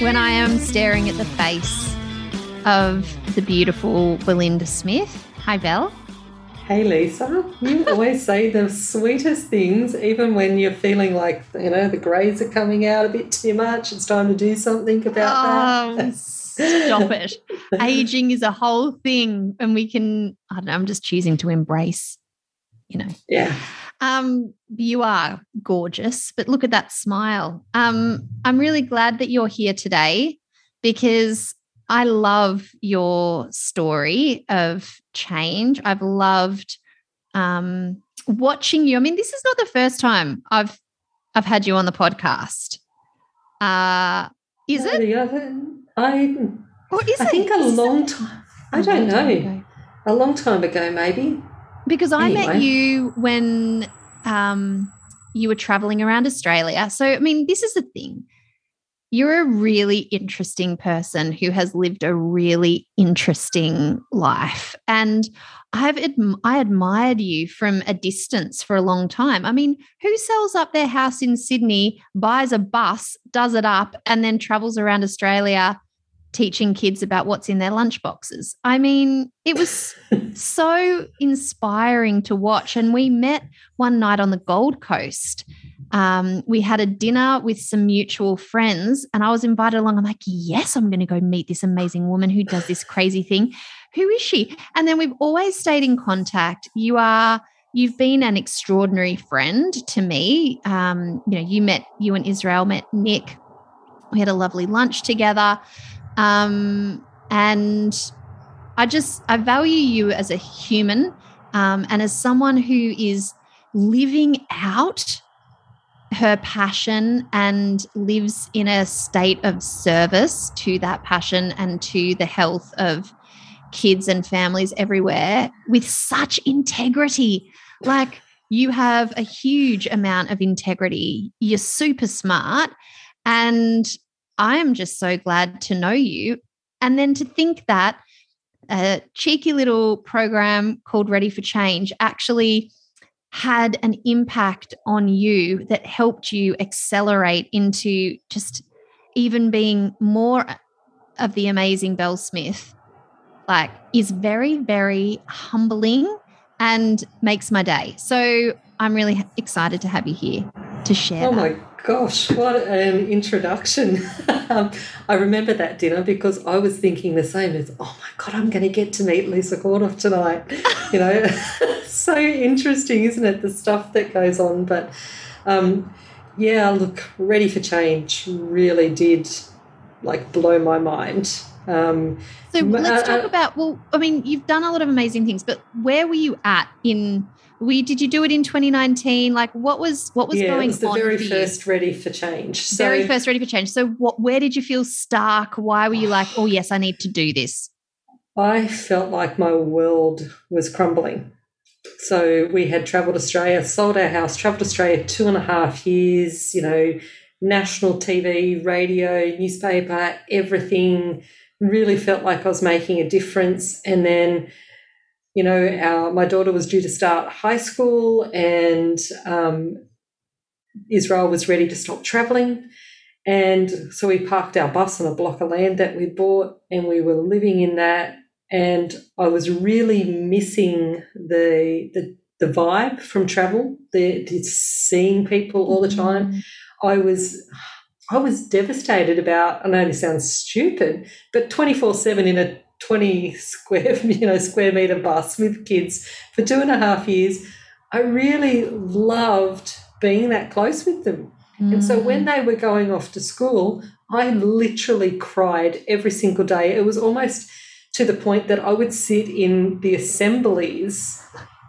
when I am staring at the face of the beautiful Belinda Smith. Hi, Belle. Hey, Lisa. You always say the sweetest things, even when you're feeling like, you know, the grades are coming out a bit too much. It's time to do something about oh, that. Stop it. Aging is a whole thing, and we can, I don't know, I'm just choosing to embrace, you know. Yeah. Um, you are gorgeous, but look at that smile. Um, I'm really glad that you're here today because I love your story of change. I've loved um, watching you. I mean, this is not the first time I've I've had you on the podcast. Uh, is No, it? I, Or is I it? think a Is long it? time. I don't know. A long time ago, maybe. Because I met you when um, you were traveling around Australia. So, I mean, this is the thing. You're a really interesting person who has lived a really interesting life. And I've adm- I admired you from a distance for a long time. I mean, who sells up their house in Sydney, buys a bus, does it up, and then travels around Australia teaching kids about what's in their lunchboxes. I mean, it was so inspiring to watch. And we met one night on the Gold Coast. Um, we had a dinner with some mutual friends, and I was invited along. I'm like, yes, I'm going to go meet this amazing woman who does this crazy thing. Who is she? And then we've always stayed in contact. You are. You've been an extraordinary friend to me. Um, you know, you met you and Israel met Nick. We had a lovely lunch together, um, and I just I value you as a human um, and as someone who is living out her passion and lives in a state of service to that passion and to the health of kids and families everywhere with such integrity. Like you have a huge amount of integrity. You're super smart. And I am just so glad to know you. And then to think that a cheeky little program called Ready for Change actually had an impact on you that helped you accelerate into just even being more of the amazing Belle Smith, like, is very, very humbling and makes my day. So I'm really excited to have you here to share. Oh that. my gosh, what an introduction. um, I remember that dinner because I was thinking the same as, oh my God, I'm going to get to meet Lisa Corduff tonight. You know, so interesting, isn't it? The stuff that goes on. But um, yeah, look, Ready for Change really did like blow my mind. Um, So let's uh, talk uh, about. Well, I mean, you've done a lot of amazing things, but where were you at in? We did you do it in 2019? Like, what was what was yeah, going it was the on very first Ready for Change. So, Very first, ready for change. So, what? Where did you feel stuck? Why were you like, oh yes, I need to do this? I felt like my world was crumbling. So we had travelled Australia, sold our house, travelled Australia two and a half years, you know, national TV, radio, newspaper, everything. Really felt like I was making a difference. And then, you know, our my daughter was due to start high school and um, Israel was ready to stop travelling. And so we parked our bus on a block of land that we bought and we were living in that. And I was really missing the, the, the vibe from travel, the, the seeing people all the time. I was I was devastated about I know this sounds stupid, but 24-7 in a 20 square, you know, square meter bus with kids for two and a half years. I really loved being that close with them. And so when mm. they were going off to school, I literally cried every single day. It was almost to the point that I would sit in the assemblies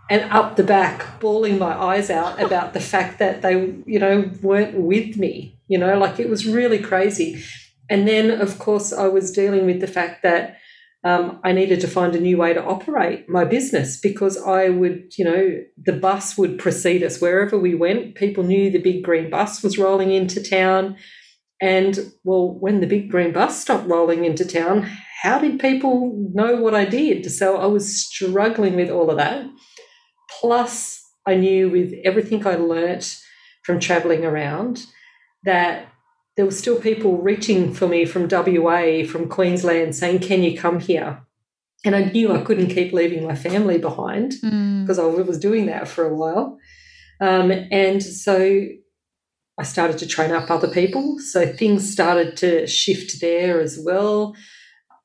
and up the back bawling my eyes out about the fact that they, you know, weren't with me, you know, like it was really crazy. and then, of course, I was dealing with the fact that um, I needed to find a new way to operate my business because I would, you know, the bus would precede us wherever we went. People knew the big green bus was rolling into town. And well, when the big green bus stopped rolling into town, how did people know what I did? So I was struggling with all of that. Plus, I knew with everything I learnt from traveling around that there were still people reaching for me from WA, from Queensland, saying, Can you come here? And I knew I couldn't keep leaving my family behind because mm. I was doing that for a while. Um, and so I started to train up other people. So things started to shift there as well.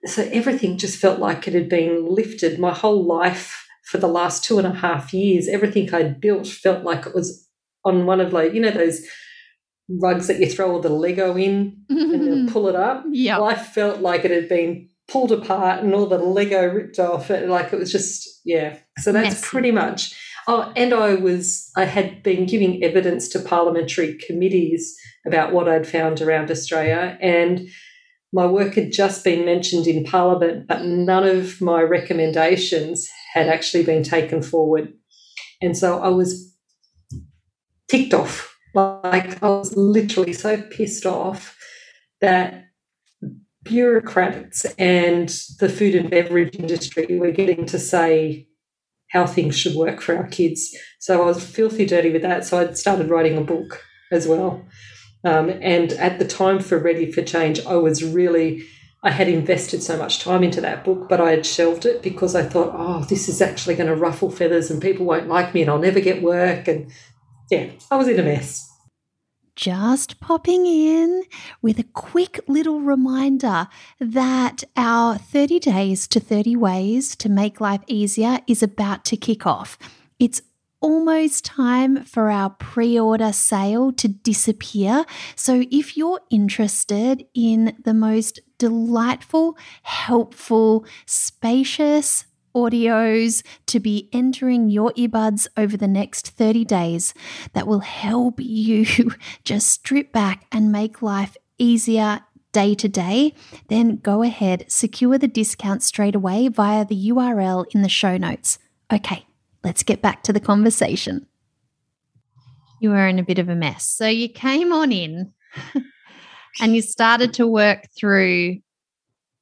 So everything just felt like it had been lifted. My whole life for the last two and a half years, everything I'd built felt like it was on one of like, you know, those rugs that you throw all the Lego in and pull it up. Yeah. Well, I felt like it had been pulled apart and all the Lego ripped off. It like it was just yeah. So that's Messy. pretty much. Oh, and I was I had been giving evidence to parliamentary committees about what I'd found around Australia and my work had just been mentioned in Parliament, but none of my recommendations had actually been taken forward. And so I was ticked off like I was literally so pissed off that bureaucrats and the food and beverage industry were getting to say how things should work for our kids. So I was filthy dirty with that. So I started writing a book as well. Um, and at the time for Ready for Change, I was really, I had invested so much time into that book, but I had shelved it because I thought, oh, this is actually going to ruffle feathers and people won't like me and I'll never get work. And yeah, I was in a mess just popping in with a quick little reminder that our 30 days to 30 ways to make life easier is about to kick off. It's almost time for our pre order sale to disappear. So, if you're interested in the most delightful, helpful, spacious, audios to be entering your earbuds over the next 30 days that will help you just strip back and make life easier day to day, then go ahead, secure the discount straight away via the URL in the show notes. Okay, let's get back to the conversation. You were in a bit of a mess. So you came on in and you started to work through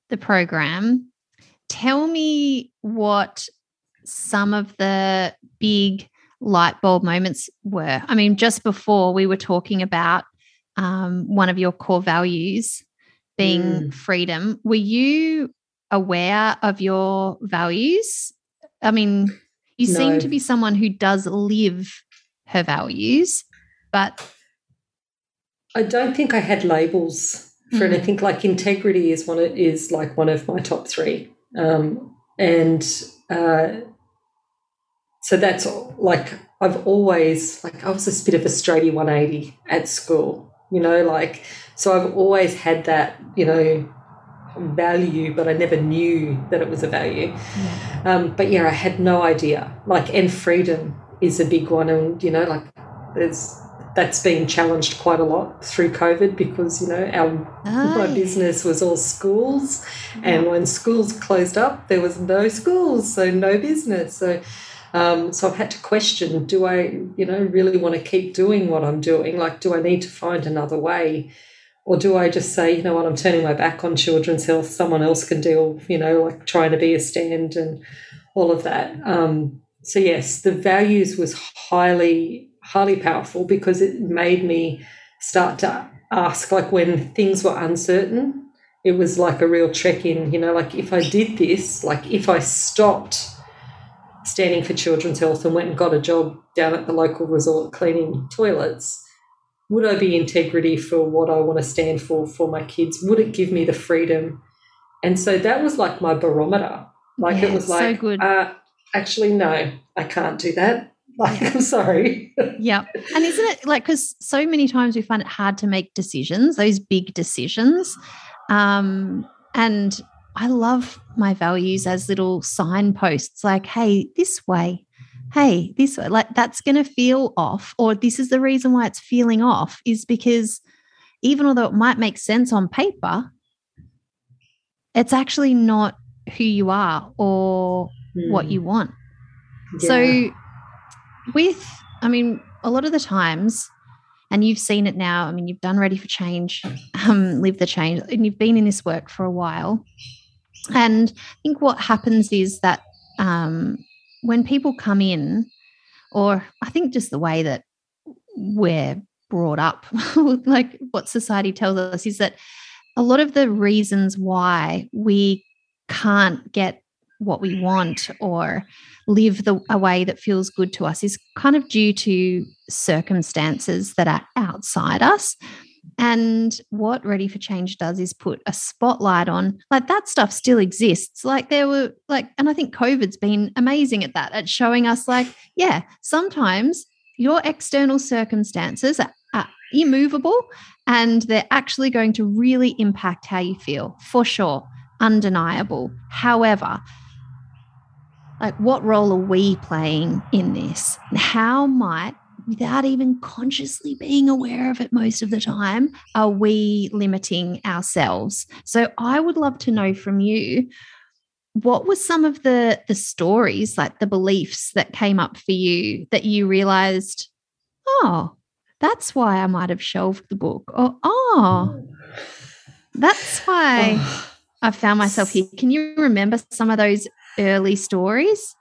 the program tell me what some of the big light bulb moments were. I mean, just before we were talking about um, one of your core values being mm. freedom. Were you aware of your values? I mean, you no. seem to be someone who does live her values, but I don't think I had labels for mm. anything. Like integrity is one is like one of my top three. Um, and uh, so that's like I've always like I was a bit of a straighty 180 at school, you know, like so I've always had that, you know, value, but I never knew that it was a value. Yeah. Um, but yeah, I had no idea. Like, and freedom is a big one, and you know, like there's that's been challenged quite a lot through COVID because you know our oh, my business was all schools, and when schools closed up, there was no schools, so no business. So, um, so I've had to question: Do I, you know, really want to keep doing what I'm doing? Like, do I need to find another way? Or do I just say, you know what, I'm turning my back on children's health, someone else can deal, you know, like trying to be a stand and all of that. Um, so, yes, the values was highly highly powerful because it made me start to ask, like when things were uncertain, it was like a real check in, you know, like if I did this, like if I stopped standing for children's health and went and got a job down at the local resort cleaning toilets, would I be integrity for what I want to stand for for my kids? Would it give me the freedom? And so that was like my barometer. Like yeah, it was like, so uh, actually, no, I can't do that. Like, I'm sorry. yeah. And isn't it like, because so many times we find it hard to make decisions, those big decisions. Um, and I love my values as little signposts like, hey, this way, hey, this way, like that's going to feel off, or this is the reason why it's feeling off, is because even although it might make sense on paper, it's actually not who you are or mm. what you want. Yeah. So, with, I mean, a lot of the times, and you've seen it now, I mean, you've done Ready for Change, um, Live the Change, and you've been in this work for a while. And I think what happens is that um, when people come in, or I think just the way that we're brought up, like what society tells us, is that a lot of the reasons why we can't get what we want or live the a way that feels good to us is kind of due to circumstances that are outside us and what Ready for Change does is put a spotlight on like that stuff still exists. Like there were like, and I think COVID's been amazing at that, at showing us like, yeah, sometimes your external circumstances are, are immovable and they're actually going to really impact how you feel for sure, undeniable. However, like what role are we playing in this? How might without even consciously being aware of it most of the time, are we limiting ourselves? So I would love to know from you what were some of the the stories like the beliefs that came up for you that you realized oh that's why i might have shelved the book or oh mm. that's why i found myself here can you remember some of those early stories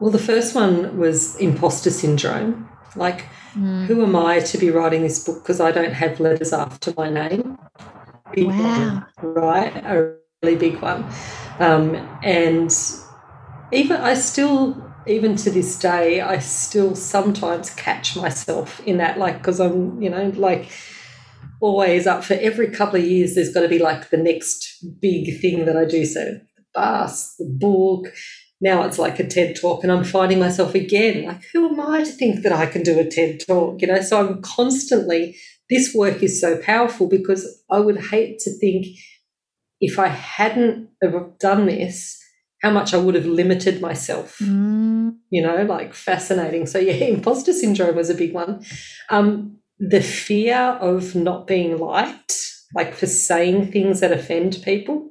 well the first one was imposter syndrome like, mm. who am I to be writing this book because I don't have letters after my name? Big wow. One, right? A really big one. Um, and even I still, even to this day, I still sometimes catch myself in that, like, because I'm, you know, like, always up for every couple of years there's got to be like the next big thing that I do so bus the book now it's like a TED talk, and I'm finding myself again like, who am I to think that I can do a TED talk? You know, so I'm constantly, this work is so powerful because I would hate to think if I hadn't done this, how much I would have limited myself. Mm. You know, like fascinating. So, yeah, imposter syndrome was a big one. Um, the fear of not being liked, like for saying things that offend people.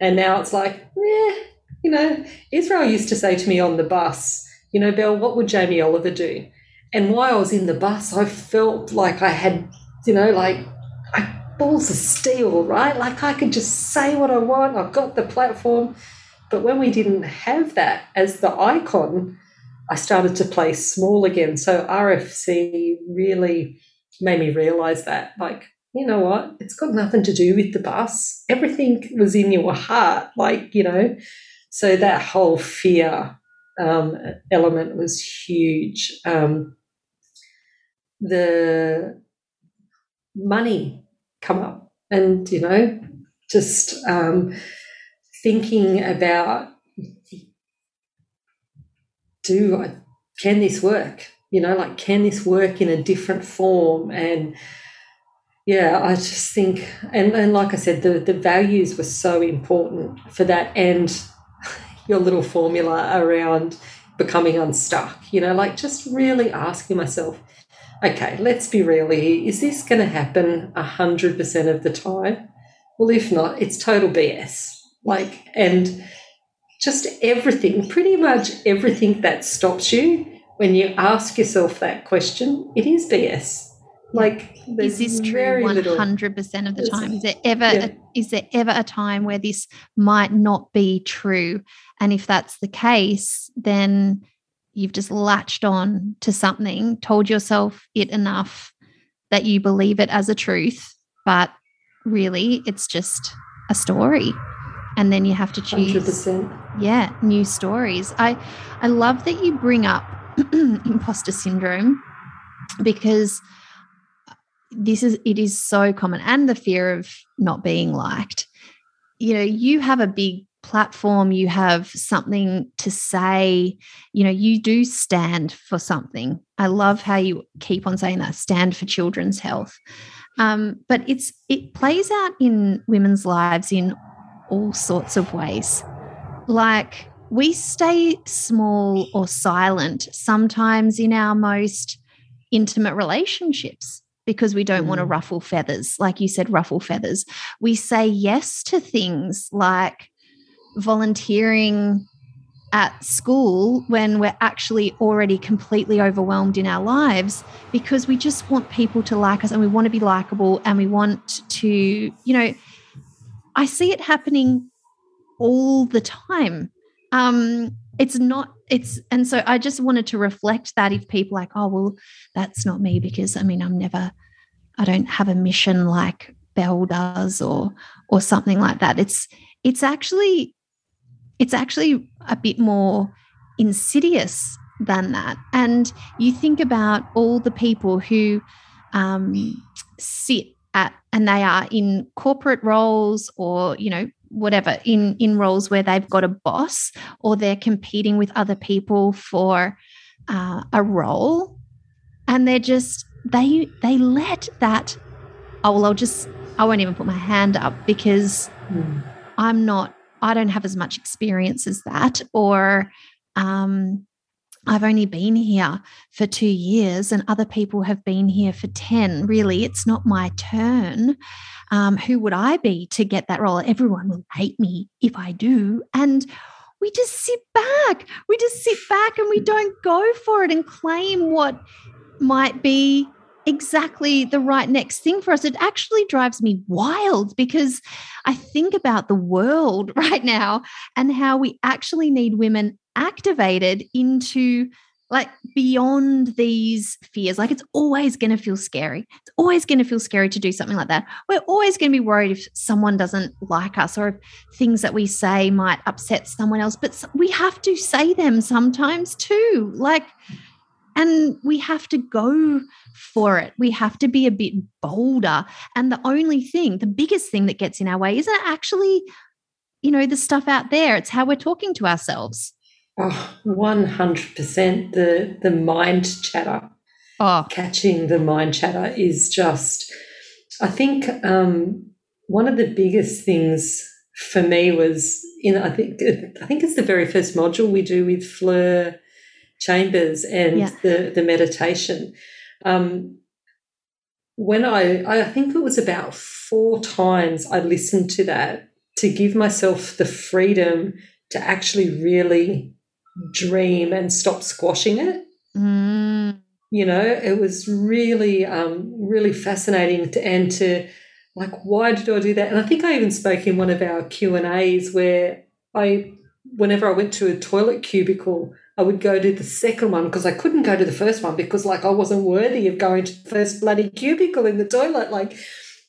And now it's like, yeah, you know, Israel used to say to me on the bus, you know, Belle, what would Jamie Oliver do? And while I was in the bus, I felt like I had, you know, like I, balls of steel, right? Like I could just say what I want. I've got the platform. But when we didn't have that as the icon, I started to play small again. So RFC really made me realize that, like, you know what? It's got nothing to do with the bus. Everything was in your heart. Like, you know, so that whole fear um, element was huge. Um, the money come up, and you know, just um, thinking about do I can this work? You know, like can this work in a different form? And yeah, I just think, and, and like I said, the, the values were so important for that. And your little formula around becoming unstuck. You know, like just really asking myself, okay, let's be real here. Is this going to happen 100% of the time? Well, if not, it's total BS. Like, and just everything, pretty much everything that stops you when you ask yourself that question, it is BS. Like, is this true one hundred percent of the time? Is there ever yeah. a, is there ever a time where this might not be true? And if that's the case, then you've just latched on to something, told yourself it enough that you believe it as a truth, but really it's just a story. And then you have to choose 100%. yeah, new stories. I I love that you bring up imposter syndrome because this is it is so common. And the fear of not being liked. You know you have a big platform you have something to say. You know you do stand for something. I love how you keep on saying that stand for children's health. Um, but it's it plays out in women's lives in all sorts of ways. Like we stay small or silent sometimes in our most intimate relationships because we don't mm. want to ruffle feathers. Like you said, ruffle feathers. We say yes to things like volunteering at school when we're actually already completely overwhelmed in our lives because we just want people to like us and we want to be likable and we want to, you know, I see it happening all the time. Um, it's not, it's, and so I just wanted to reflect that if people like, oh, well, that's not me because I mean, I'm never, I don't have a mission like Belle does or, or something like that. It's, it's actually it's actually a bit more insidious than that. And you think about all the people who um, sit at and they are in corporate roles or you know whatever in in roles where they've got a boss or they're competing with other people for uh, a role and they're just they they let that oh well i'll just i won't even put my hand up because Mm. i'm not I don't have as much experience as that, or um, I've only been here for two years and other people have been here for 10. Really, it's not my turn. Um, who would I be to get that role? Everyone will hate me if I do. And we just sit back. We just sit back and we don't go for it and claim what might be exactly the right next thing for us. It actually drives me wild because I think about the world right now and how we actually need women activated into like beyond these fears. Like it's always going to feel scary. It's always going to feel scary to do something like that. We're always going to be worried if someone doesn't like us or if things that we say might upset someone else. But we have to say them sometimes too. Like, and we have to go for it. We have to be a bit bolder. And the only thing, the biggest thing that gets in our way isn't actually, you know, the stuff out there. It's how we're talking to ourselves. Oh, 100%. The, the mind chatter. Oh, Catching the mind chatter is just, I think um, one of the biggest things for me was in, I think, I think it's the very first module we do with Fleur Chambers and Yeah. the, the meditation. Um, when I, I think it was about four times I listened to that to give myself the freedom to actually really dream and stop squashing it. mm, You know, it was really, um, really fascinating to, and to like, why did I do that? And I think I even spoke in one of our Q and A's where I, whenever I went to a toilet cubicle, I would go to the second one because I couldn't go to the first one because like I wasn't worthy of going to the first bloody cubicle in the toilet. Like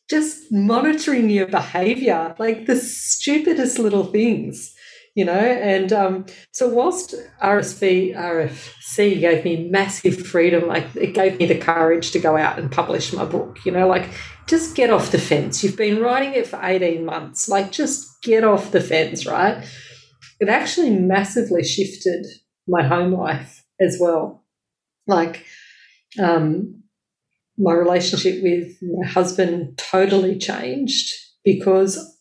just monitoring your behavior, like the stupidest little things, you know. And um, so whilst RSV RFC gave me massive freedom, like it gave me the courage to go out and publish my book, you know, like just get off the fence. You've been writing it for 18 months, like just get off the fence, right? It actually massively shifted my home life as well. Like, um, my relationship with my husband totally changed because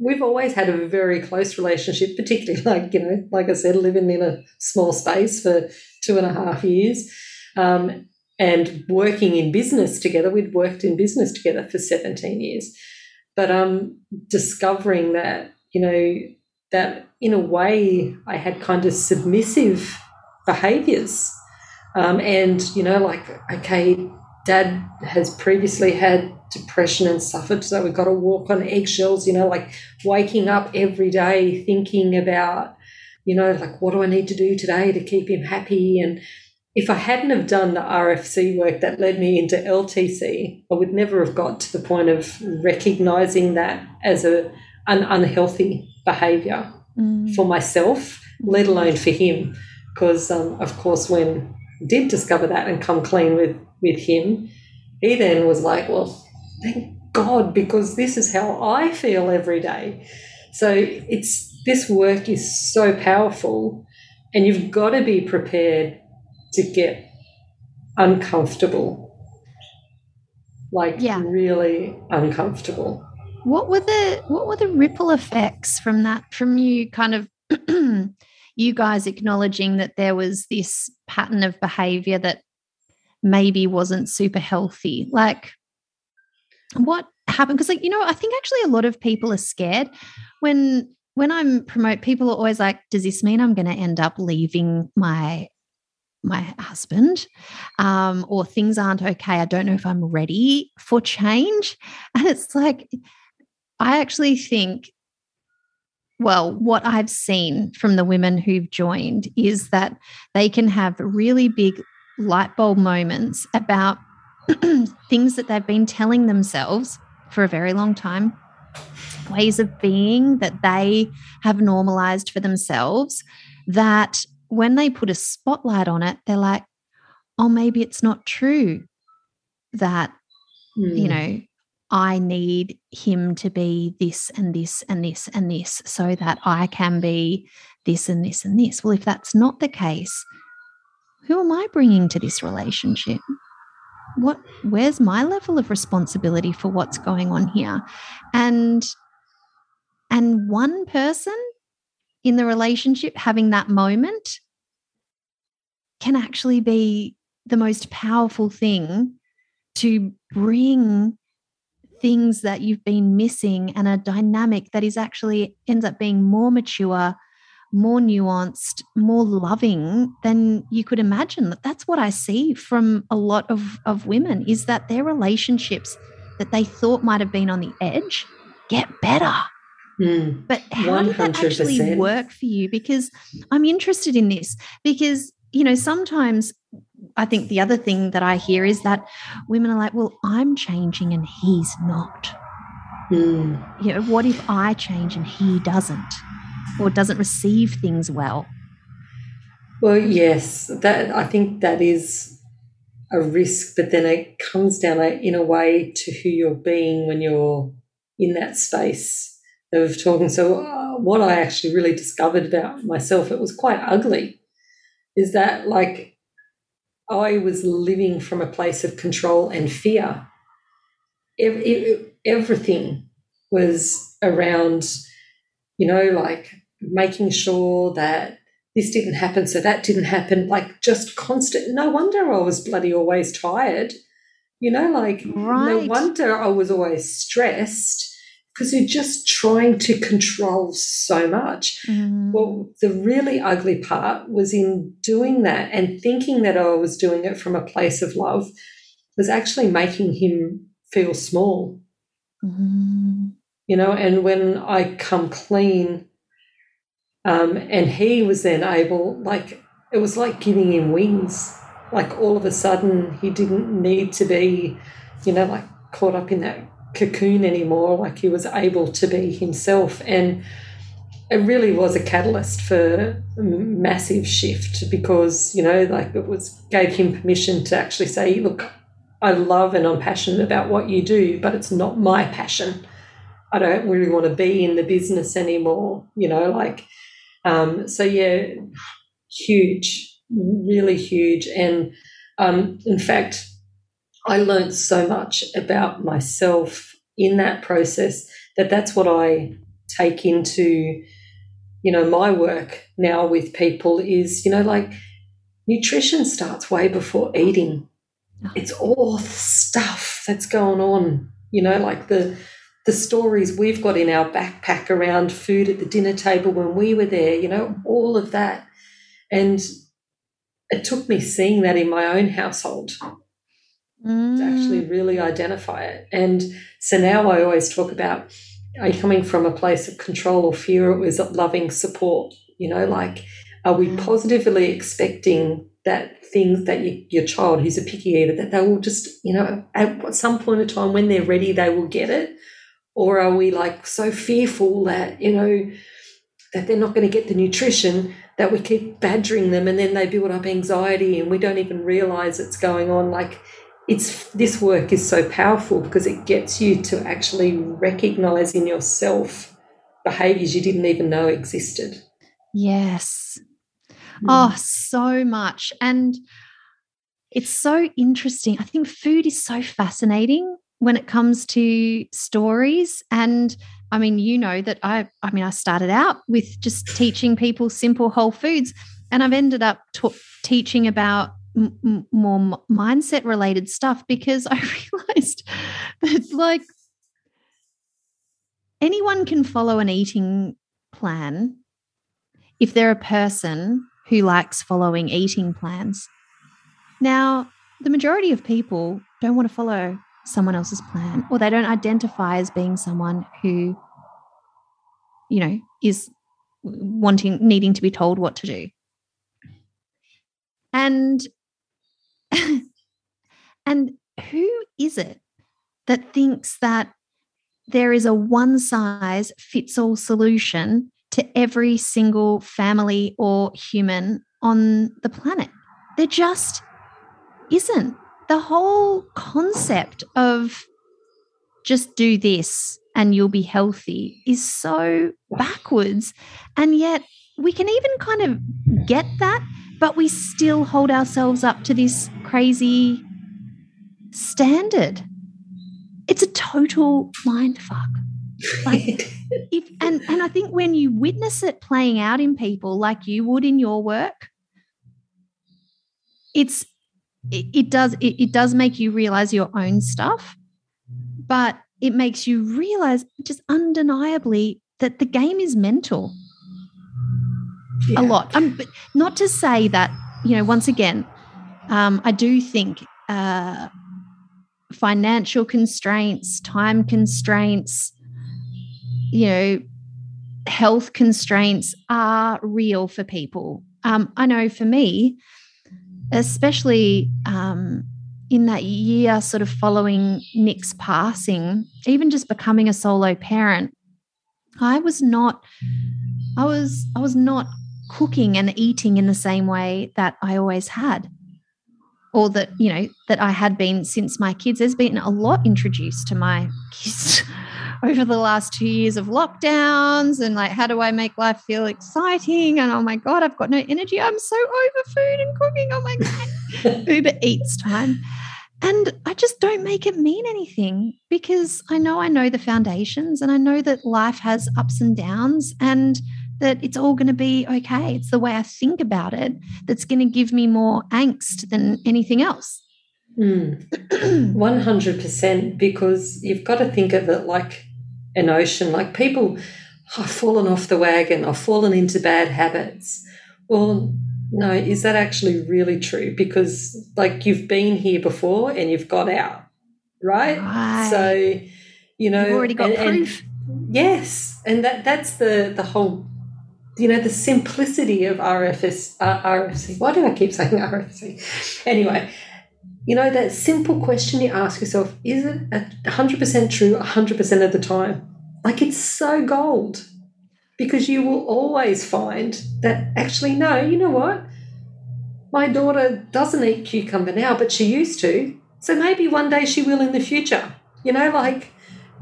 we've always had a very close relationship, particularly like, you know, like I said, living in a small space for two and a half years um, and working in business together. We'd worked in business together for 17 years. But um, discovering that, you know, that in a way I had kind of submissive behaviors. Um, and, you know, like, okay, dad has previously had depression and suffered, so we've got to walk on eggshells, you know, like waking up every day thinking about, you know, like, what do I need to do today to keep him happy? And if I hadn't have done the RFC work that led me into LTC, I would never have got to the point of recognizing that as a an unhealthy behavior mm, for myself, let alone for him. Because um, of course, when did discover that and come clean with with him, he then was like, "Well, thank God, because this is how I feel every day." So it's this work is so powerful, and you've got to be prepared to get uncomfortable, like Yeah. really uncomfortable. what were the what were the ripple effects from that? From you kind of you guys acknowledging that there was this pattern of behavior that maybe wasn't super healthy. Like, what happened? Because, like, you know, I think actually a lot of people are scared when when I'm promote. People are always like, "Does this mean I'm going to end up leaving my my husband um, or things aren't okay i don't know if i'm ready for change and it's like i actually think well what i've seen from the women who've joined is that they can have really big light bulb moments about things that they've been telling themselves for a very long time ways of being that they have normalized for themselves that when they put a spotlight on it, they're like, oh, maybe it's not true that, mm. you hmm. know, I need him to be this and this and this and this so that I can be this and this and this. Well, if that's not the case, who am I bringing to this relationship? What where's my level of responsibility for what's going on here? And and one person in the relationship having that moment can actually be the most powerful thing to bring things that you've been missing and a dynamic that is actually ends up being more mature more nuanced more loving than you could imagine that's what i see from a lot of, of women is that their relationships that they thought might have been on the edge get better Mm, but how 100%. did that actually work for you? Because I'm interested in this because, you know, sometimes I think the other thing that I hear is that women are like, well, I'm changing and he's not. Mm. You know, what if I change and he doesn't or doesn't receive things well? Well, yes, that I think that is a risk, but then it comes down in a way to who you're being when you're in that space of talking. So, uh, what I actually really discovered about myself, it was quite ugly, is that like I was living from a place of control and fear. Everything was around, you know, like making sure that this didn't happen, so that didn't happen, like just constant. No wonder I was bloody always tired. You know, like right. no wonder I was always stressed because you're just trying to control so much. Mm. Well, the really ugly part was in doing that and thinking that I was doing it from a place of love was actually making him feel small. Mm. You know, and when I come clean, um, and he was then able, like, it was like giving him wings. Like, all of a sudden, he didn't need to be, you know, like caught up in that cocoon anymore. Like he was able to be himself. And it really was a catalyst for a massive shift because, you know, like it was gave him permission to actually say, look, I love and I'm passionate about what you do, but it's not my passion. I don't really want to be in the business anymore, you know, like, um, so yeah, huge, really huge. And um, in fact, I learned so much about myself in that process that that's what I take into you know my work now with people is you know like nutrition starts way before eating. It's all stuff that's going on you know like the the stories we've got in our backpack around food at the dinner table when we were there you know all of that. And it took me seeing that in my own household mm. to actually mm. really identify it. And so now I always talk about are you coming from a place of control or fear? Or is it loving support, you know, like are we mm. positively expecting that things that you, your child who's a picky eater that they will just you know at some point in time when they're ready they will get it or are we like so fearful that you know that they're not going to get the nutrition that we keep badgering them and then they build up anxiety and we don't even realize it's going on like it's this work is so powerful because it gets you to actually recognize in yourself behaviors you didn't even know existed. Yes. Mm. Oh, so much. And it's so interesting. I think food is so fascinating when it comes to stories and I mean, you know that I I mean I started out with just teaching people simple whole foods and I've ended up t- teaching about m- more mindset related stuff because I realized that like anyone can follow an eating plan if they're a person who likes following eating plans. Now, the majority of people don't want to follow someone else's plan or they don't identify as being someone who you know is wanting needing to be told what to do and and who is it that thinks that there is a one size fits all solution to every single family or human on the planet there just isn't the whole concept of just do this and you'll be healthy is so backwards. And yet we can even kind of get that, but we still hold ourselves up to this crazy standard. It's a total mind fuck. Like if and and I think when you witness it playing out in people like you would in your work, it's it, it does it, it does make you realize your own stuff, but it makes you realize just undeniably that the game is mental yeah. a lot. Um, but not to say that you know. Once again, um, I do think uh, financial constraints, time constraints, you know, health constraints are real for people. Um, I know for me, especially um, in that year, sort of following Nick's passing, even just becoming a solo parent, I was not, I was, I was not cooking and eating in the same way that I always had, or that you know that I had been since my kids. There's been a lot introduced to my kids over the last two years of lockdowns and like how do I make life feel exciting? And oh my God, I've got no energy. I'm so over food and cooking. Oh my God. Uber Eats time. And I just don't make it mean anything because I know I know the foundations and I know that life has ups and downs and that it's all going to be okay. It's the way I think about it that's going to give me more angst than anything else. Mm. 100% because you've got to think of it like an ocean. Like people, I've fallen off the wagon, I've fallen into bad habits. Well, no, is that actually really true? Because like you've been here before and you've got out, right? right. So, you know, you've already got and, proof. And yes, and that that's the the whole, you know, the simplicity of RFS uh, RFC. Why do I keep saying RFC? Anyway, you know, that simple question you ask yourself is it 100% true 100% of the time? Like it's so gold because you will always find that actually, no, you know what? My daughter doesn't eat cucumber now, but she used to. So maybe one day she will in the future. You know, like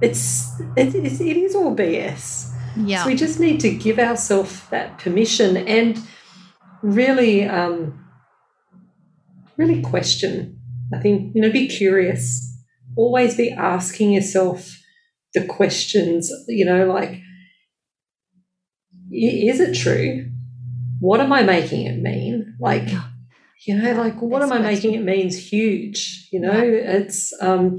it's it, it, it is all BS. Yeah. So we just need to give ourselves that permission and really, um, really question I think, you know, be curious. Always be asking yourself the questions, you know, like, is it true? What am I making it mean? Like, you know, like, what am I making it means huge? You know, yeah. it's um,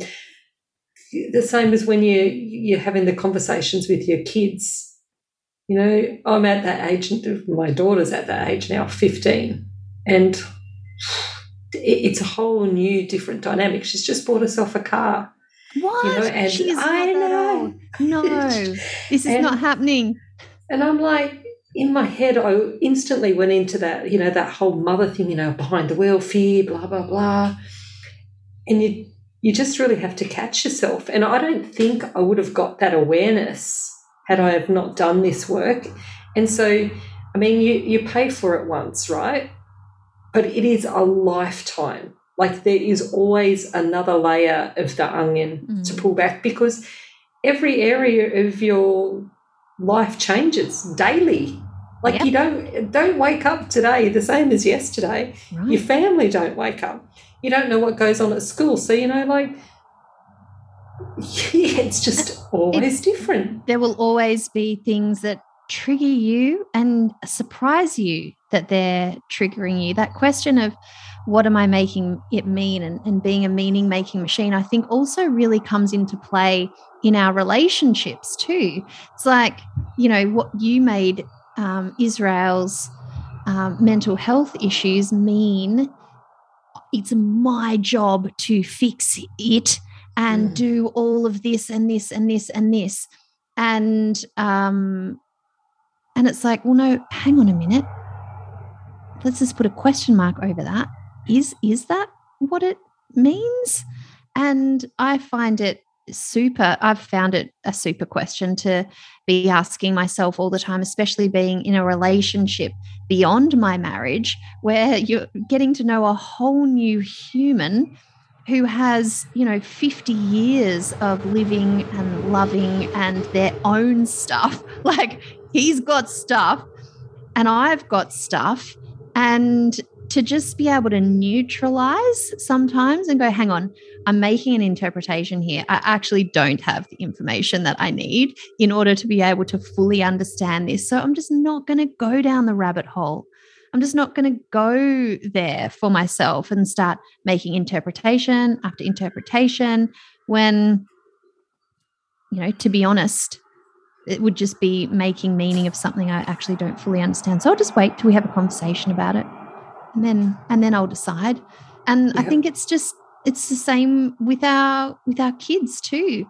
the same as when you, you're having the conversations with your kids. You know, I'm at that age, my daughter's at that age now, 15. And it's a whole new different dynamic. She's just bought herself a car. What? You know, and She's I know. No, this is and, not happening. And I'm like, in my head, I instantly went into that, you know, that whole mother thing, you know, behind the wheel, fear, blah, blah, blah. And you you just really have to catch yourself. And I don't think I would have got that awareness had I have not done this work. And so, I mean, you, you pay for it once, right? but it is a lifetime. Like there is always another layer of the onion mm. to pull back because every area of your life changes daily. Like yep. you don't don't wake up today the same as yesterday. Right. Your family don't wake up. You don't know what goes on at school. So you know, like yeah, it's just always it's, different. There will always be things that trigger you and surprise you that they're triggering you. That question of what am I making it mean and, and being a meaning making machine, I think also really comes into play in our relationships too. It's like, you know, what you made um, Israel's um, mental health issues mean it's my job to fix it and mm. do all of this and this and this and this. And um and it's like well no hang on a minute. Let's just put a question mark over that. Is is that what it means? And i find it super i've found it a super question to be asking myself all the time especially being in a relationship beyond my marriage where you're getting to know a whole new human who has you know 50 years of living and loving and their own stuff. Like he's got stuff and i've got stuff. And to just be able to neutralize sometimes and go, hang on, I'm making an interpretation here. I actually don't have the information that I need in order to be able to fully understand this. So I'm just not going to go down the rabbit hole. I'm just not going to go there for myself and start making interpretation after interpretation when, you know, to be honest, it would just be making meaning of something I actually don't fully understand. So I'll just wait till we have a conversation about it and then and then I'll decide. And yeah. I think it's just it's the same with our with our kids too.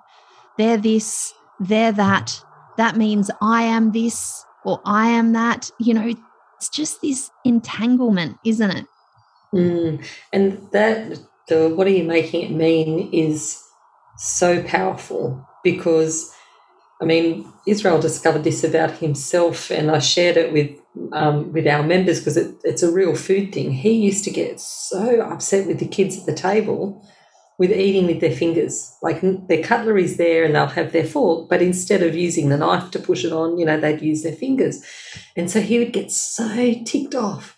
They're this, they're that. That means I am this or I am that. You know, it's just this entanglement, isn't it? Mm. And that the what are you making it mean is so powerful because I mean Israel discovered this about himself and I shared it with um, with our members because it, it's a real food thing. He used to get so upset with the kids at the table with eating with their fingers. Like their cutlery's there and they'll have their fork, but instead of using the knife to push it on, you know, they'd use their fingers. And so he would get so ticked off.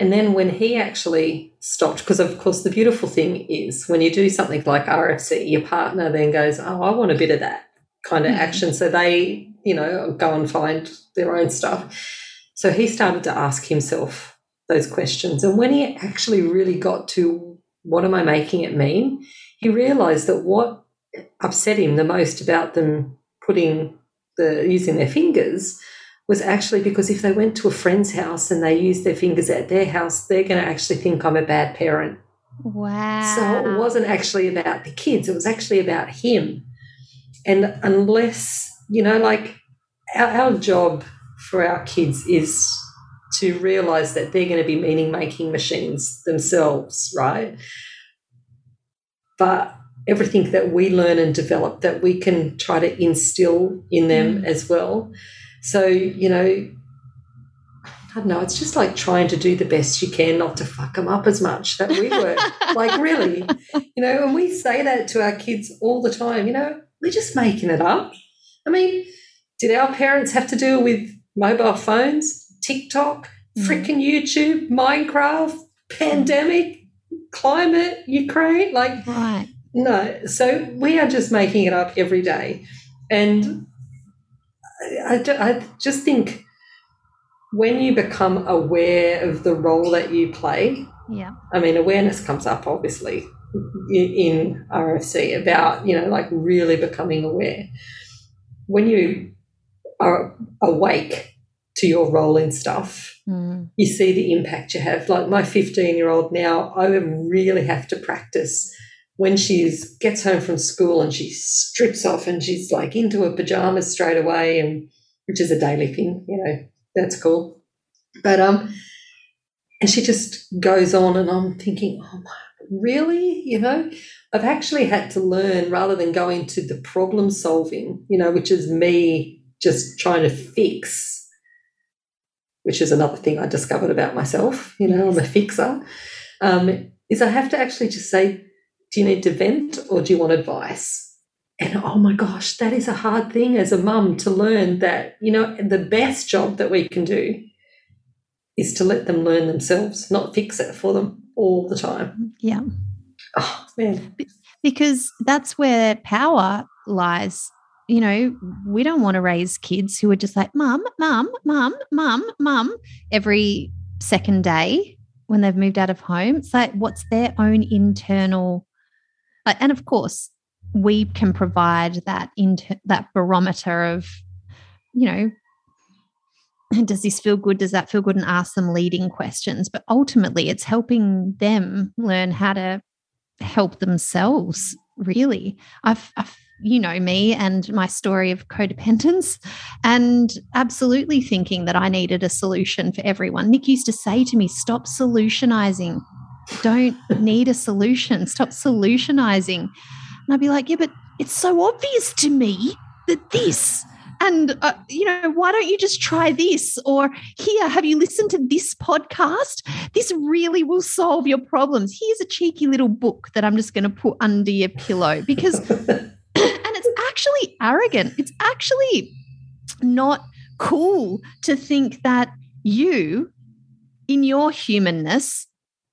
And then when he actually stopped, because of course the beautiful thing is when you do something like RFC, your partner then goes, Oh, I want a bit of that kind of mm-hmm. action. So they, you know, go and find their own stuff. So he started to ask himself those questions. And when he actually really got to what am I making it mean, he realized that what upset him the most about them putting the using their fingers was actually because if they went to a friend's house and they used their fingers at their house, they're going to actually think I'm a bad parent. Wow. So it wasn't actually about the kids, it was actually about him. And unless, you know, like our, our job for our kids is to realize that they're going to be meaning making machines themselves, right? But everything that we learn and develop that we can try to instill in them mm. as well. So, you know, I don't know, it's just like trying to do the best you can not to fuck them up as much that we were. like, really, you know, and we say that to our kids all the time, you know, we're just making it up. I mean, did our parents have to deal with mobile phones, TikTok, mm. freaking YouTube, Minecraft, pandemic, climate, Ukraine. Like, right. no. So we are just making it up every day. And I, I just think when you become aware of the role that you play, yeah. I mean, awareness comes up obviously in RFC about, you know, like really becoming aware. When you are awake to your role in stuff, mm. you see the impact you have. Like my 15 year old now, I really have to practice when she gets home from school and she strips off and she's like into her pajamas straight away, and which is a daily thing, you know, that's cool. But um, and she just goes on, and I'm thinking, oh my, really, you know, I've actually had to learn rather than going to the problem solving, you know, which is me just trying to fix, which is another thing I discovered about myself. You know, I'm a fixer. Um, is I have to actually just say, do you need to vent or do you want advice? And oh my gosh, that is a hard thing as a mum to learn that, you know, the best job that we can do is to let them learn themselves, not fix it for them all the time. Yeah. Oh, man. Because that's where power lies you know, we don't want to raise kids who are just like, mum, mum, mum, mum, mum, every second day when they've moved out of home. It's like, what's their own internal, uh, and of course, we can provide that inter, that barometer of, you know, does this feel good? Does that feel good? And ask them leading questions. But ultimately, it's helping them learn how to help themselves. Really, I've, I've you know me and my story of codependence and absolutely thinking that I needed a solution for everyone. Nick used to say to me, Stop solutionizing. Don't need a solution. Stop solutionizing. And I'd be like, Yeah, but it's so obvious to me that this and uh, you know why don't you just try this or here have you listened to this podcast this really will solve your problems here's a cheeky little book that i'm just going to put under your pillow because and it's actually arrogant. It's actually not cool to think that you, in your humanness,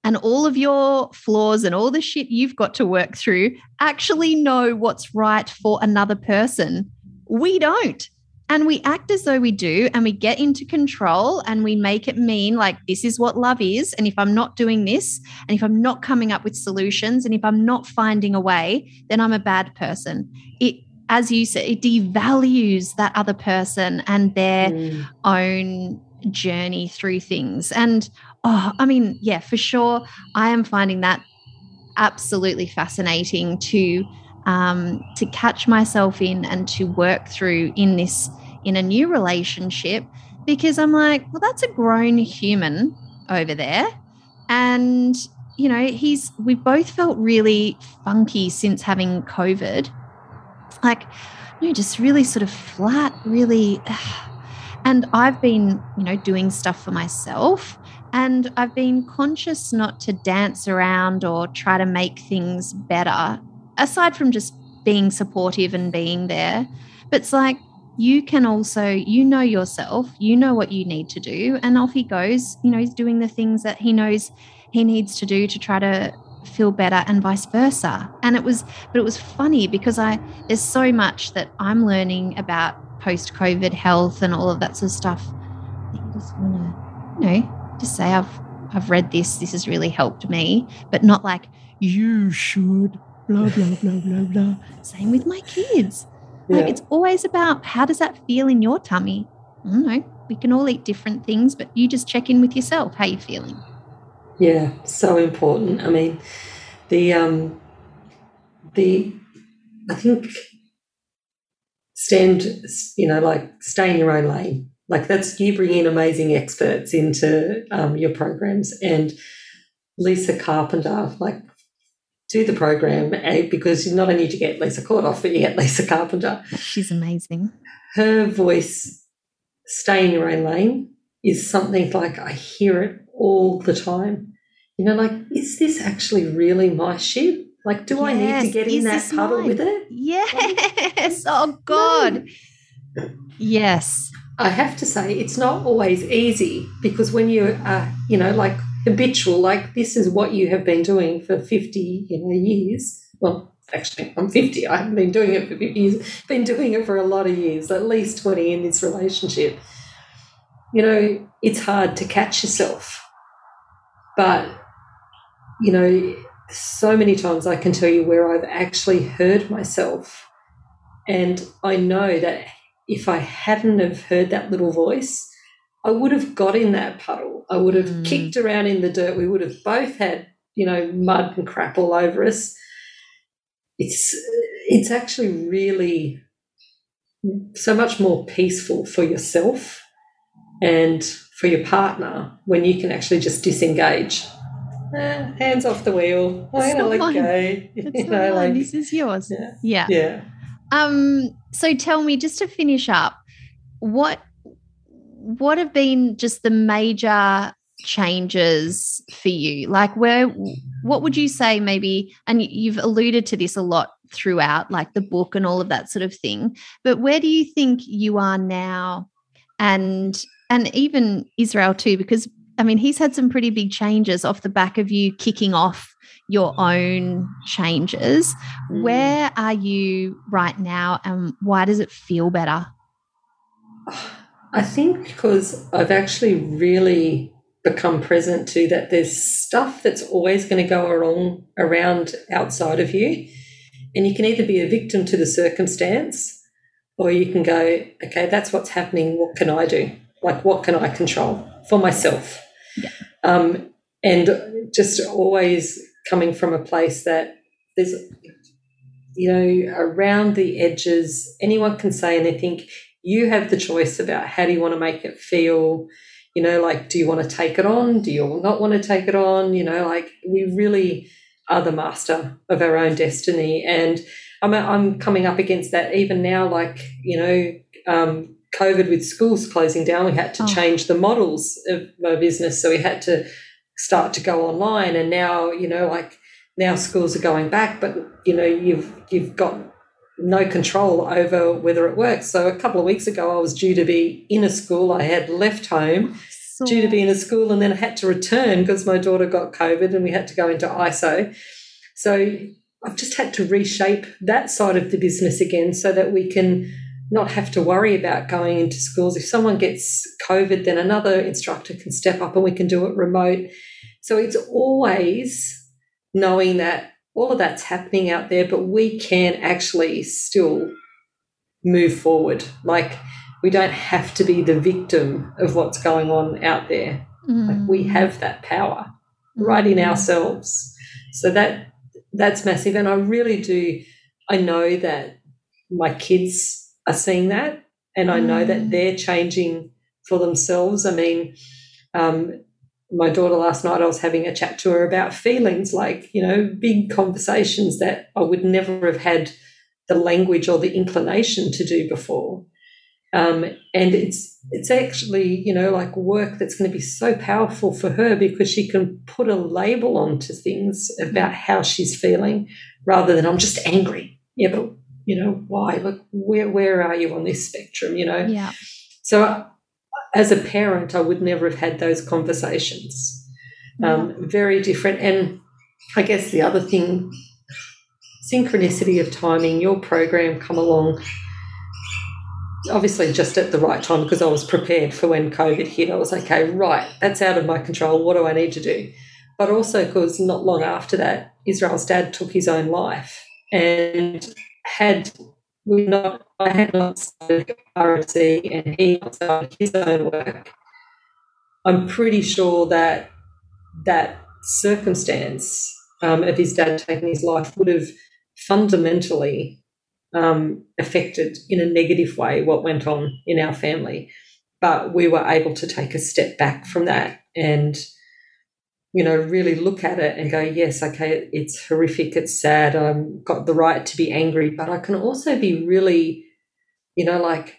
and all of your flaws and all the shit you've got to work through actually know what's right for another person. We don't. And we act as though we do, and we get into control and we make it mean like this is what love is. And if I'm not doing this, and if I'm not coming up with solutions, and if I'm not finding a way, then I'm a bad person. It as you said, it devalues that other person and their mm. own journey through things. And oh, I mean, yeah, for sure, I am finding that absolutely fascinating to um, to catch myself in and to work through in this in a new relationship because I'm like, well, that's a grown human over there, and you know, he's we've both felt really funky since having COVID like, you know, just really sort of flat, really. And I've been, you know, doing stuff for myself. And I've been conscious not to dance around or try to make things better, aside from just being supportive and being there. But it's like, you can also, you know yourself, you know what you need to do. And off he goes, you know, he's doing the things that he knows he needs to do to try to feel better and vice versa and it was but it was funny because i there's so much that i'm learning about post covid health and all of that sort of stuff you just want to you know just say i've i've read this this has really helped me but not like you should blah blah blah blah blah same with my kids yeah. like it's always about how does that feel in your tummy i don't know we can all eat different things but you just check in with yourself how you feeling yeah, so important. I mean, the um, the I think stand, you know, like stay in your own lane. Like that's you bring in amazing experts into um, your programs, and Lisa Carpenter, like do the program eh, because not only do you get Lisa Corduff, but you get Lisa Carpenter. She's amazing. Her voice, stay in your own lane, is something like I hear it all the time. You know, like, is this actually really my shit? Like, do yes, I need to get in that puddle mine? with it? Yes. oh, God. No. Yes. I have to say, it's not always easy because when you are, you know, like habitual, like this is what you have been doing for 50 you know, years. Well, actually, I'm 50. I haven't been doing it for 50 years. Been doing it for a lot of years, at least 20 in this relationship. You know, it's hard to catch yourself but, you know, so many times I can tell you where I've actually heard myself. And I know that if I hadn't have heard that little voice, I would have got in that puddle. I would have mm. kicked around in the dirt. We would have both had, you know, mud and crap all over us. It's it's actually really so much more peaceful for yourself and for your partner when you can actually just disengage. Uh, hands off the wheel. I'm gonna let mine. go. It's know, like, this is yours. Yeah. yeah. Yeah. Um, so tell me, just to finish up, what what have been just the major changes for you? Like where what would you say maybe and you've alluded to this a lot throughout like the book and all of that sort of thing, but where do you think you are now and and even Israel too, because I mean, he's had some pretty big changes off the back of you kicking off your own changes. Mm. Where are you right now, and why does it feel better? I think because I've actually really become present to that there's stuff that's always going to go wrong around outside of you. And you can either be a victim to the circumstance or you can go, okay, that's what's happening. What can I do? Like, what can I control for myself? Yeah. Um, and just always coming from a place that there's, you know, around the edges, anyone can say anything. You have the choice about how do you want to make it feel. You know, like, do you want to take it on? Do you not want to take it on? You know, like, we really are the master of our own destiny. And I'm, I'm coming up against that even now, like, you know, um, COVID with schools closing down, we had to oh. change the models of my business. So we had to start to go online. And now, you know, like now schools are going back, but you know, you've you've got no control over whether it works. So a couple of weeks ago I was due to be in a school. I had left home oh, so. due to be in a school and then I had to return because my daughter got COVID and we had to go into ISO. So I've just had to reshape that side of the business again so that we can not have to worry about going into schools. If someone gets COVID, then another instructor can step up and we can do it remote. So it's always knowing that all of that's happening out there, but we can actually still move forward. Like we don't have to be the victim of what's going on out there. Mm. Like we have that power right in mm. ourselves. So that that's massive. And I really do I know that my kids are seeing that, and I know that mm. they're changing for themselves. I mean, um, my daughter last night, I was having a chat to her about feelings, like you know, big conversations that I would never have had the language or the inclination to do before. Um, and it's it's actually you know like work that's going to be so powerful for her because she can put a label onto things about mm. how she's feeling rather than I'm just angry. Yeah, but you know why like where where are you on this spectrum you know yeah so as a parent i would never have had those conversations. Um, very different. And i guess the other thing synchronicity of timing your program come along obviously just at the right time because i was prepared for when covid hit. I was okay right that's out of my control. What do i need to do? But also because not long after that israel's dad took his own life and had we not, I had not started RFC and he not started his own work, I'm pretty sure that that circumstance um, of his dad taking his life would have fundamentally um, affected in a negative way what went on in our family. But we were able to take a step back from that and you know, really look at it and go, yes, okay, it's horrific, it's sad, I've got the right to be angry, but I can also be really, you know, like,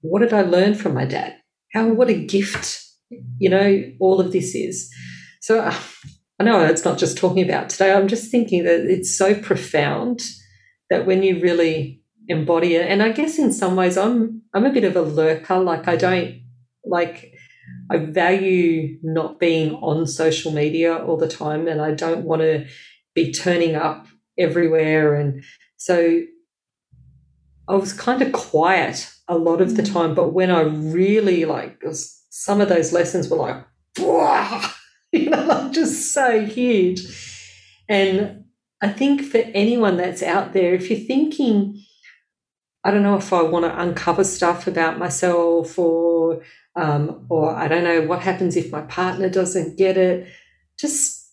what did I learn from my dad? How, what a gift, you know, all of this is. So uh, I know it's not just talking about today, I'm just thinking that it's so profound that when you really embody it, and I guess in some ways I'm, I'm a bit of a lurker, like I don't, like, I value not being on social media all the time and I don't want to be turning up everywhere. And so I was kind of quiet a lot of the mm. time. But when I really like, some of those lessons were like, you know, like just so huge. And I think for anyone that's out there, if you're thinking, I don't know if I want to uncover stuff about myself or um, or I don't know what happens if my partner doesn't get it. Just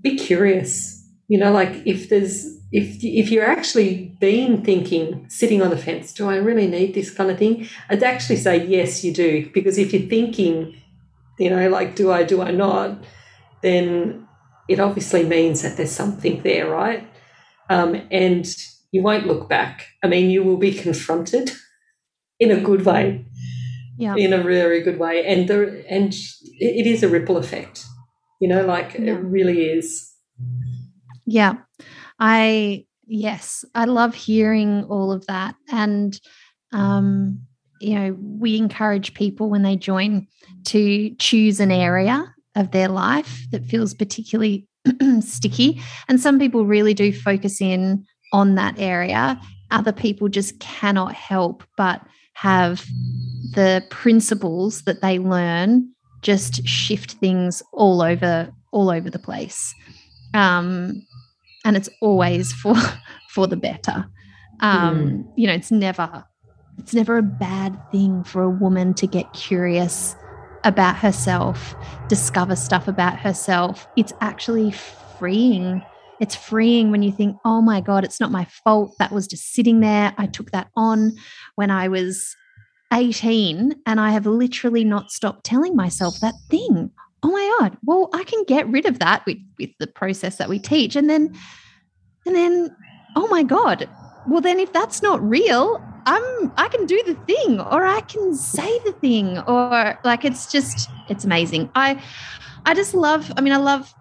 be curious. You know, like if there's if if you're actually been thinking, sitting on the fence, do I really need this kind of thing? I'd actually say yes, you do, because if you're thinking, you know, like do I, do I not, then it obviously means that there's something there, right? Um, and you won't look back. I mean, you will be confronted in a good way yeah. in a very good way. And the and it is a ripple effect. You know, like yeah. it really is. Yeah. I yes, I love hearing all of that. And um, you know, we encourage people when they join to choose an area of their life that feels particularly sticky. And some people really do focus in on that area. Other people just cannot help but have the principles that they learn just shift things all over all over the place um, and it's always for for the better um, mm. you know it's never it's never a bad thing for a woman to get curious about herself discover stuff about herself it's actually freeing it's freeing when you think oh my god it's not my fault that was just sitting there i took that on when i was 18 and I have literally not stopped telling myself that thing. Oh my God. Well, I can get rid of that with, with the process that we teach. And then, and then, oh my God. Well, then if that's not real, I'm I can do the thing or I can say the thing or like it's just it's amazing. I I just love I mean I love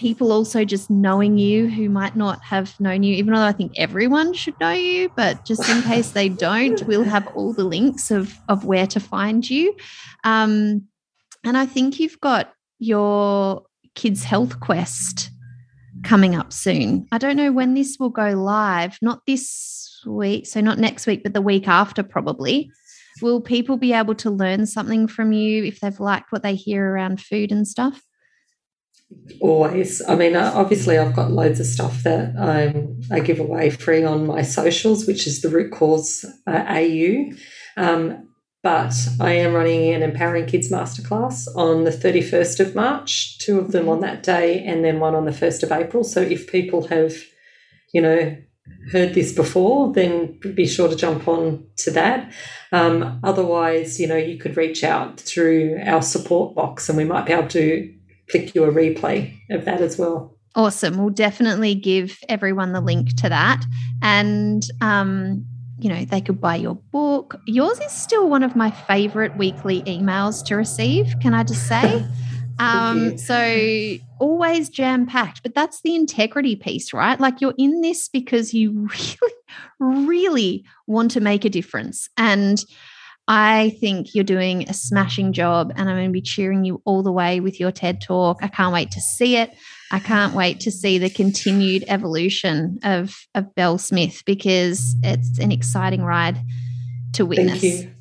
people also just knowing you who might not have known you, even though I think everyone should know you, but just in case they don't, we'll have all the links of, of where to find you. Um, and I think you've got your kids' health quest coming up soon. I don't know when this will go live, not this week, so not next week, but the week after, probably. Will people be able to learn something from you if they've liked what they hear around food and stuff? Always. I mean, uh, obviously, I've got loads of stuff that um, I give away free on my socials, which is the root cause uh, AU. Um, but I am running an Empowering Kids Masterclass on the 31st of March, two of them on that day, and then one on the 1st of April. So if people have, you know, heard this before, then be sure to jump on to that. Um, otherwise, you know, you could reach out through our support box and we might be able to flick you a replay of that as well. Awesome. We'll definitely give everyone the link to that. And, um, you know, they could buy your book. Yours is still one of my favorite weekly emails to receive, can I just say? um, so always jam packed, but that's the integrity piece, right? Like you're in this because you really, really want to make a difference. And I think you're doing a smashing job, and I'm going to be cheering you all the way with your TED talk. I can't wait to see it. I can't wait to see the continued evolution of, of Belle Smith because it's an exciting ride to witness. Thank you.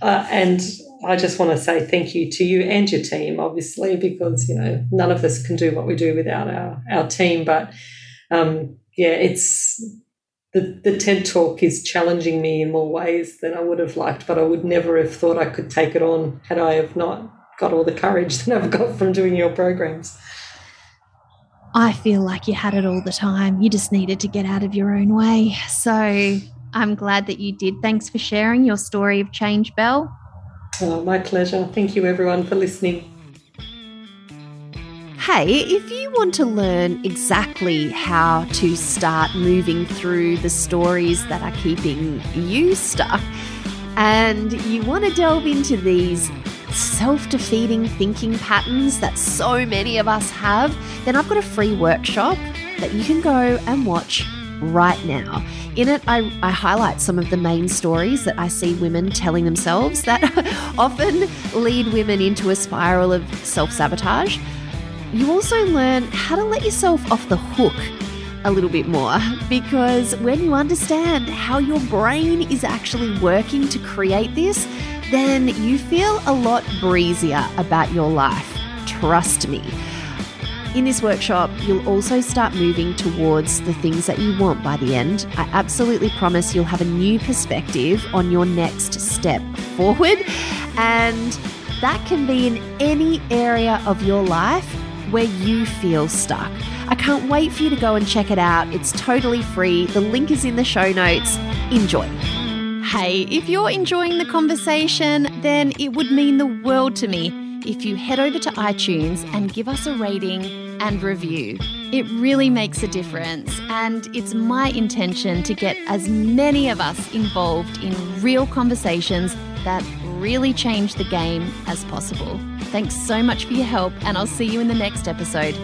Uh, and I just want to say thank you to you and your team, obviously, because you know none of us can do what we do without our our team. But um, yeah, it's the, the TED talk is challenging me in more ways than I would have liked, but I would never have thought I could take it on had I have not got all the courage that I've got from doing your programs. I feel like you had it all the time. You just needed to get out of your own way. So I'm glad that you did. Thanks for sharing your story of change, Belle. Oh, my pleasure. Thank you, everyone, for listening. Hey, if you want to learn exactly how to start moving through the stories that are keeping you stuck, and you want to delve into these self defeating thinking patterns that so many of us have, then I've got a free workshop that you can go and watch right now. In it, I, I, highlight some of the main stories that I see women telling themselves that often lead women into a spiral of self sabotage you also learn how to let yourself off the hook a little bit more because when you understand how your brain is actually working to create this, then you feel a lot breezier about your life. Trust me. In this workshop, you'll also start moving towards the things that you want by the end. I absolutely promise you'll have a new perspective on your next step forward, and that can be in any area of your life where you feel stuck. I can't wait for you to go and check it out. It's totally free. The link is in the show notes. Enjoy. Hey, if you're enjoying the conversation, then it would mean the world to me if you head over to iTunes and give us a rating and review. It really makes a difference, and it's my intention to get as many of us involved in real conversations that really change the game as possible. Thanks so much for your help, and I'll see you in the next episode.